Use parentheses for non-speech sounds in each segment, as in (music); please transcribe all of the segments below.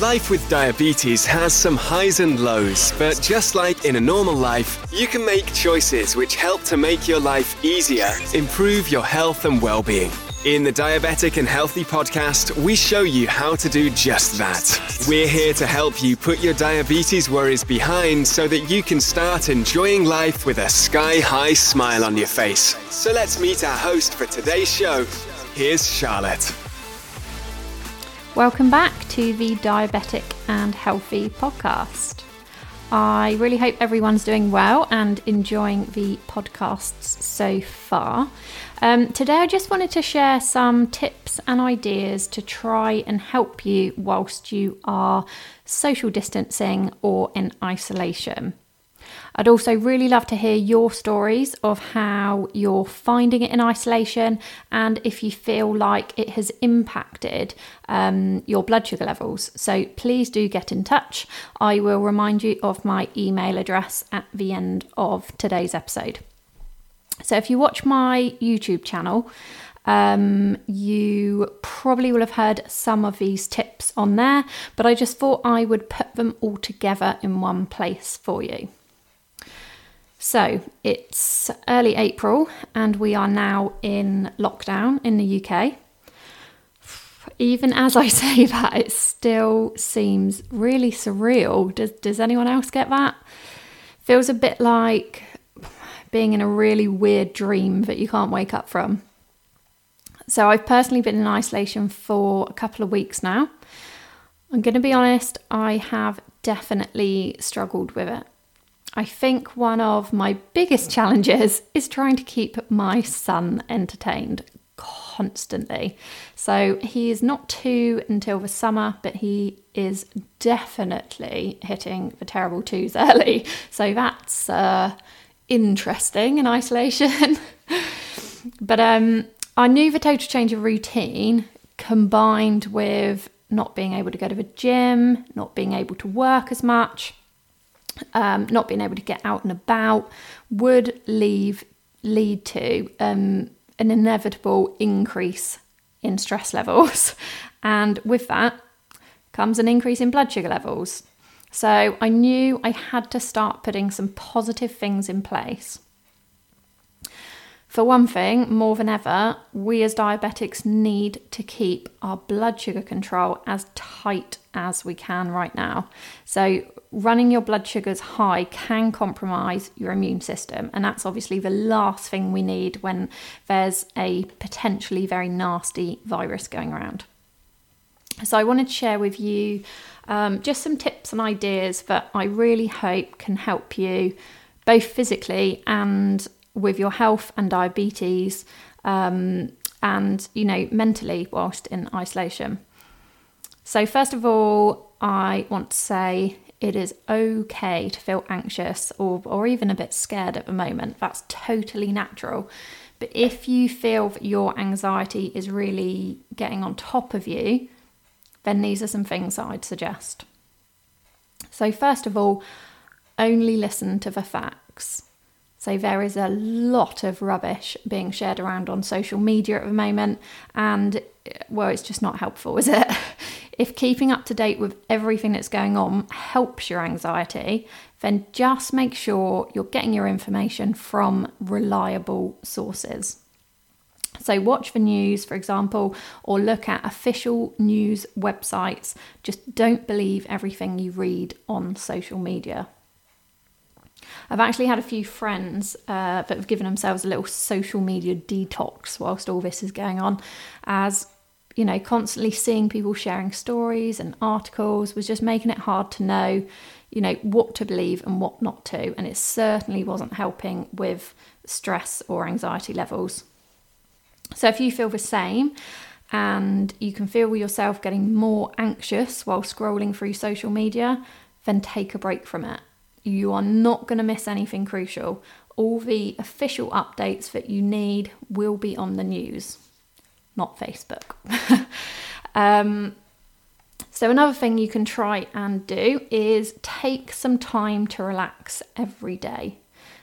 Life with diabetes has some highs and lows, but just like in a normal life, you can make choices which help to make your life easier, improve your health and well being. In the Diabetic and Healthy podcast, we show you how to do just that. We're here to help you put your diabetes worries behind so that you can start enjoying life with a sky high smile on your face. So let's meet our host for today's show. Here's Charlotte. Welcome back to the Diabetic and Healthy podcast. I really hope everyone's doing well and enjoying the podcasts so far. Um, today, I just wanted to share some tips and ideas to try and help you whilst you are social distancing or in isolation. I'd also really love to hear your stories of how you're finding it in isolation and if you feel like it has impacted um, your blood sugar levels. So please do get in touch. I will remind you of my email address at the end of today's episode. So if you watch my YouTube channel, um, you probably will have heard some of these tips on there, but I just thought I would put them all together in one place for you. So it's early April and we are now in lockdown in the UK. Even as I (laughs) say that, it still seems really surreal. Does, does anyone else get that? Feels a bit like being in a really weird dream that you can't wake up from. So I've personally been in isolation for a couple of weeks now. I'm going to be honest, I have definitely struggled with it. I think one of my biggest challenges is trying to keep my son entertained constantly. So he is not two until the summer, but he is definitely hitting the terrible twos (laughs) early. So that's uh, interesting in isolation. (laughs) but um, I knew the total change of routine combined with not being able to go to the gym, not being able to work as much um, not being able to get out and about would leave lead to um, an inevitable increase in stress (laughs) levels, and with that comes an increase in blood sugar levels. So I knew I had to start putting some positive things in place. For one thing, more than ever, we as diabetics need to keep our blood sugar control as tight as we can right now. So, running your blood sugars high can compromise your immune system, and that's obviously the last thing we need when there's a potentially very nasty virus going around. So, I wanted to share with you um, just some tips and ideas that I really hope can help you both physically and with your health and diabetes, um, and you know, mentally whilst in isolation. So, first of all, I want to say it is okay to feel anxious or, or even a bit scared at the moment. That's totally natural. But if you feel that your anxiety is really getting on top of you, then these are some things that I'd suggest. So, first of all, only listen to the facts. So, there is a lot of rubbish being shared around on social media at the moment, and well, it's just not helpful, is it? (laughs) If keeping up to date with everything that's going on helps your anxiety, then just make sure you're getting your information from reliable sources. So, watch the news, for example, or look at official news websites. Just don't believe everything you read on social media. I've actually had a few friends uh, that have given themselves a little social media detox whilst all this is going on, as you know, constantly seeing people sharing stories and articles was just making it hard to know, you know, what to believe and what not to. And it certainly wasn't helping with stress or anxiety levels. So if you feel the same and you can feel yourself getting more anxious while scrolling through social media, then take a break from it. You are not going to miss anything crucial. All the official updates that you need will be on the news not Facebook. (laughs) um, so, another thing you can try and do is take some time to relax every day.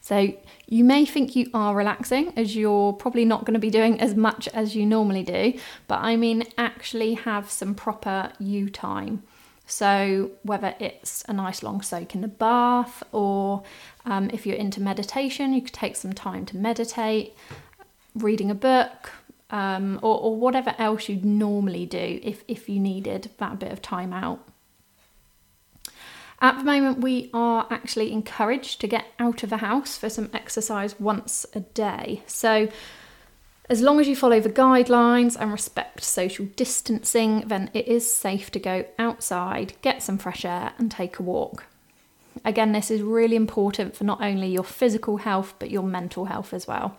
So, you may think you are relaxing as you're probably not going to be doing as much as you normally do, but I mean, actually have some proper you time. So, whether it's a nice long soak in the bath, or um, if you're into meditation, you could take some time to meditate, reading a book, um, or, or whatever else you'd normally do if, if you needed that bit of time out. At the moment, we are actually encouraged to get out of the house for some exercise once a day. So, as long as you follow the guidelines and respect social distancing, then it is safe to go outside, get some fresh air, and take a walk. Again, this is really important for not only your physical health but your mental health as well.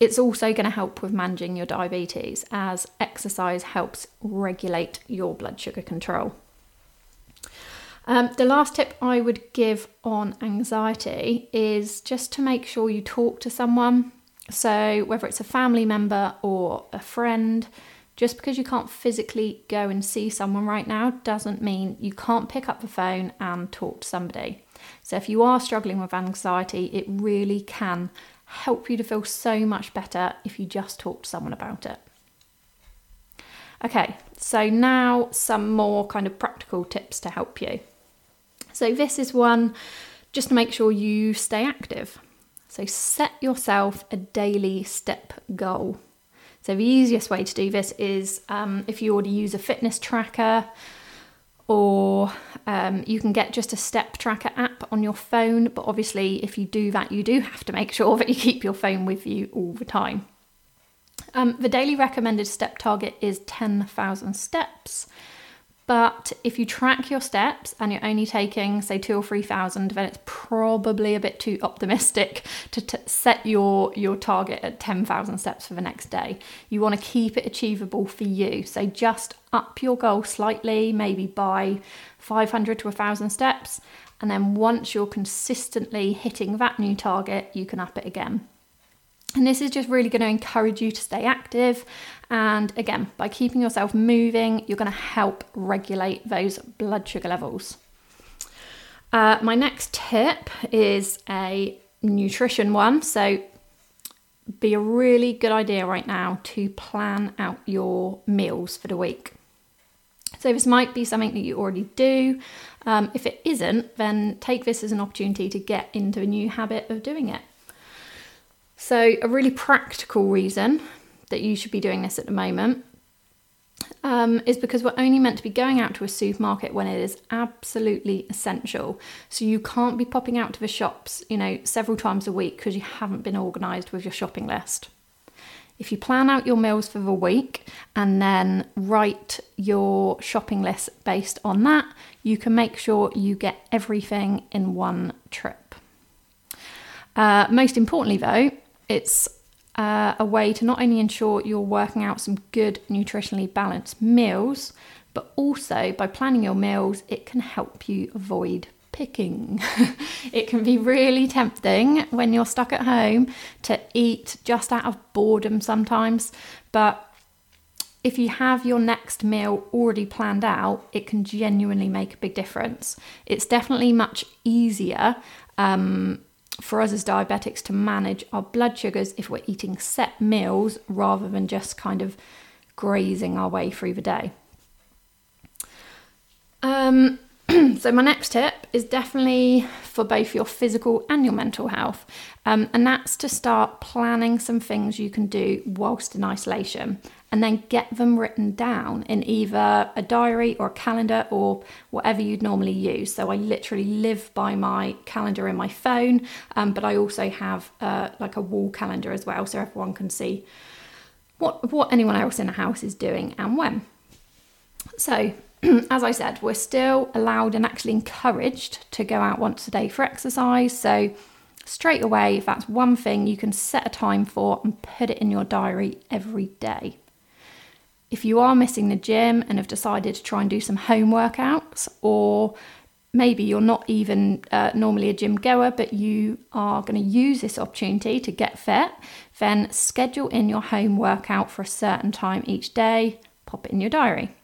It's also going to help with managing your diabetes as exercise helps regulate your blood sugar control. Um, the last tip I would give on anxiety is just to make sure you talk to someone so, whether it's a family member or a friend, just because you can't physically go and see someone right now doesn't mean you can't pick up the phone and talk to somebody. So, if you are struggling with anxiety, it really can help you to feel so much better if you just talk to someone about it. Okay, so now some more kind of practical tips to help you. So, this is one just to make sure you stay active. So set yourself a daily step goal. So the easiest way to do this is um, if you already use a fitness tracker, or um, you can get just a step tracker app on your phone. But obviously, if you do that, you do have to make (laughs) sure that you keep your phone with you all the time. Um, the daily recommended step target is 10,000 steps. But if you track your steps and you're only taking, say, two or three thousand, then it's probably a bit too optimistic to t- set your your target at ten thousand steps for the next day. You want to keep it achievable for you. So just up your goal slightly, maybe by five hundred to thousand steps, and then once you're consistently hitting that new target, you can up it again. And this is just really going to encourage you to stay active. And again, by keeping yourself moving, you're going to help regulate those blood sugar levels. Uh, my next tip is a nutrition one. So, be a really good idea right now to plan out your meals for the week. So, this might be something that you already do. Um, if it isn't, then take this as an opportunity to get into a new habit of doing it. So, a really practical reason that you should be doing this at the moment um, is because we're only meant to be going out to a supermarket when it is absolutely essential. So you can't be popping out to the shops, you know, several times a week because you haven't been organised with your shopping list. If you plan out your meals for the week and then write your shopping list based on that, you can make sure you get everything in one trip. Uh, most importantly, though, it's uh, a way to not only ensure you're working out some good nutritionally balanced meals, but also by planning your meals, it can help you avoid picking. (laughs) it can be really tempting when you're stuck at home to eat just out of boredom sometimes, but if you have your next meal already planned out, it can genuinely make a big difference. It's definitely much easier um, for us as diabetics to manage our blood sugars if we're eating set meals rather than just kind of grazing our way through the day. Um, (clears throat) so, my next tip is definitely for both your physical and your mental health, um, and that's to start planning some things you can do whilst in isolation and then get them written down in either a diary or a calendar or whatever you'd normally use. So I literally live by my calendar in my phone, um, but I also have uh, like a wall calendar as well, so everyone can see what what anyone else in the house is doing and when. So. (clears throat) As I said, we're still allowed and actually encouraged to go out once a day for exercise. So, straight away, if that's one thing you can set a time for and put it in your diary every day. If you are missing the gym and have decided to try and do some home workouts, or maybe you're not even uh, normally a gym goer, but you are going to use this opportunity to get fit, then schedule in your home workout for a certain time each day, pop it in your diary.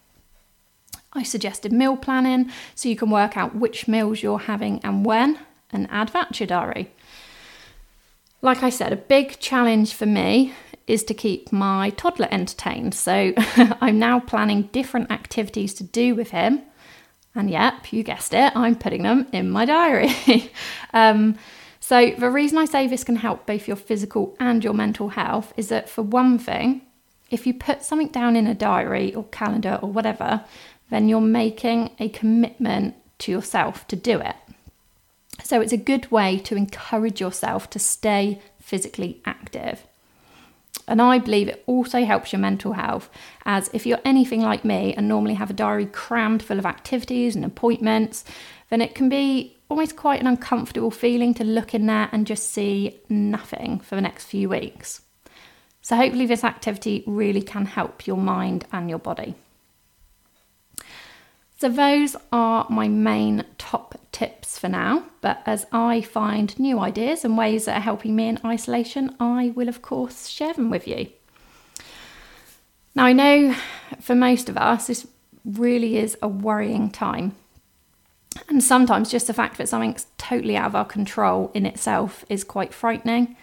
I suggested meal planning so you can work out which meals you're having and when, and add that to your diary. Like I said, a big challenge for me is to keep my toddler entertained. So (laughs) I'm now planning different activities to do with him. And yep, you guessed it, I'm putting them in my diary. (laughs) um, so the reason I say this can help both your physical and your mental health is that, for one thing, if you put something down in a diary or calendar or whatever, then you're making a commitment to yourself to do it. So it's a good way to encourage yourself to stay physically active. And I believe it also helps your mental health, as if you're anything like me and normally have a diary crammed full of activities and appointments, then it can be almost quite an uncomfortable feeling to look in there and just see nothing for the next few weeks. So, hopefully, this activity really can help your mind and your body. So, those are my main top tips for now. But as I find new ideas and ways that are helping me in isolation, I will, of course, share them with you. Now, I know for most of us, this really is a worrying time. And sometimes just the fact that something's totally out of our control in itself is quite frightening.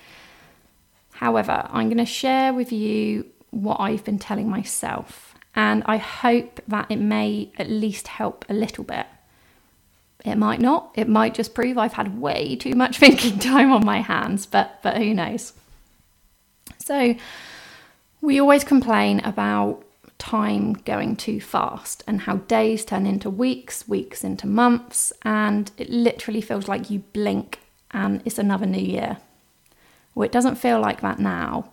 However, I'm going to share with you what I've been telling myself and I hope that it may at least help a little bit. It might not. It might just prove I've had way too much (laughs) thinking time on my hands, but but who knows. So we always complain about time going too fast and how days turn into weeks, weeks into months, and it literally feels like you blink and it's another new year. Well, it doesn't feel like that now.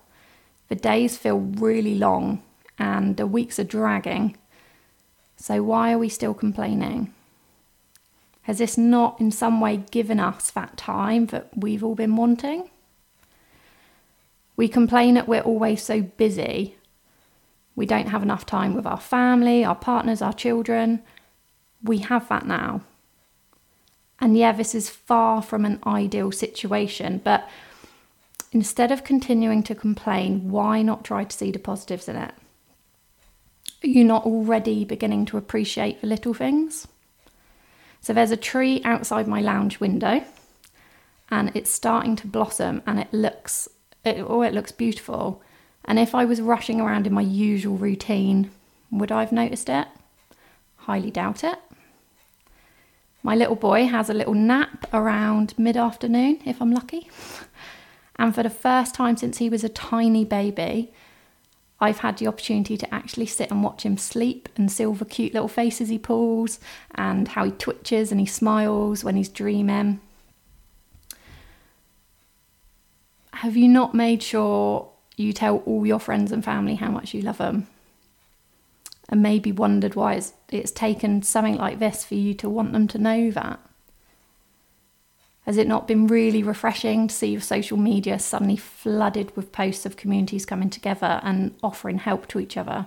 The days feel really long and the weeks are dragging. So, why are we still complaining? Has this not in some way given us that time that we've all been wanting? We complain that we're always so busy. We don't have enough time with our family, our partners, our children. We have that now. And yeah, this is far from an ideal situation, but instead of continuing to complain, why not try to see the positives in it? Are not already beginning to appreciate the little things? So there's a tree outside my lounge window and it's starting to blossom and it looks it, oh it looks beautiful. And if I was rushing around in my usual routine, would I have noticed it? Highly doubt it. My little boy has a little nap around mid afternoon, if I'm lucky. (laughs) And for the first time since he was a tiny baby, I've had the opportunity to actually sit and watch him sleep and see all the cute little faces he pulls and how he twitches and he smiles when he's dreaming. Have you not made sure you tell all your friends and family how much you love them? And maybe wondered why it's, it's taken something like this for you to want them to know that? Has it not been really refreshing to see your social media suddenly flooded with posts of communities coming together and offering help to each other?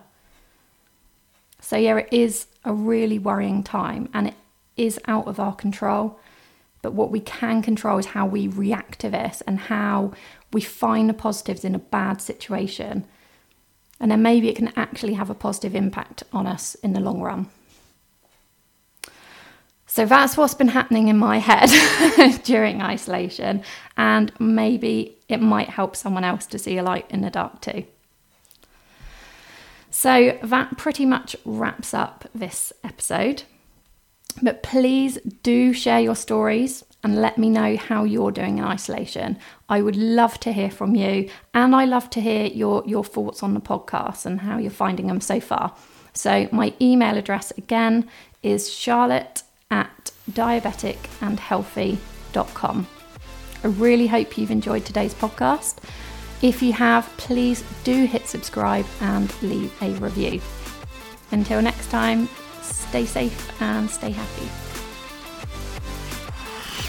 So, yeah, it is a really worrying time and it is out of our control. But what we can control is how we react to this and how we find the positives in a bad situation. And then maybe it can actually have a positive impact on us in the long run. So that's what's been happening in my head (laughs) during isolation, and maybe it might help someone else to see a light in the dark too. So that pretty much wraps up this episode. But please do share your stories and let me know how you're doing in isolation. I would love to hear from you, and I love to hear your, your thoughts on the podcast and how you're finding them so far. So, my email address again is charlotte at diabeticandhealthy.com. I really hope you've enjoyed today's podcast. If you have, please do hit subscribe and leave a review. Until next time, stay safe and stay happy.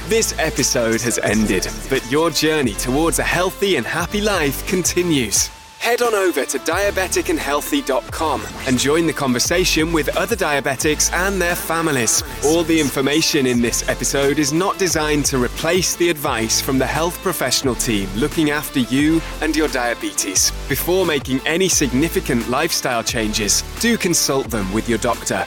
This episode has ended, but your journey towards a healthy and happy life continues head on over to diabeticandhealthy.com and join the conversation with other diabetics and their families. All the information in this episode is not designed to replace the advice from the health professional team looking after you and your diabetes. Before making any significant lifestyle changes, do consult them with your doctor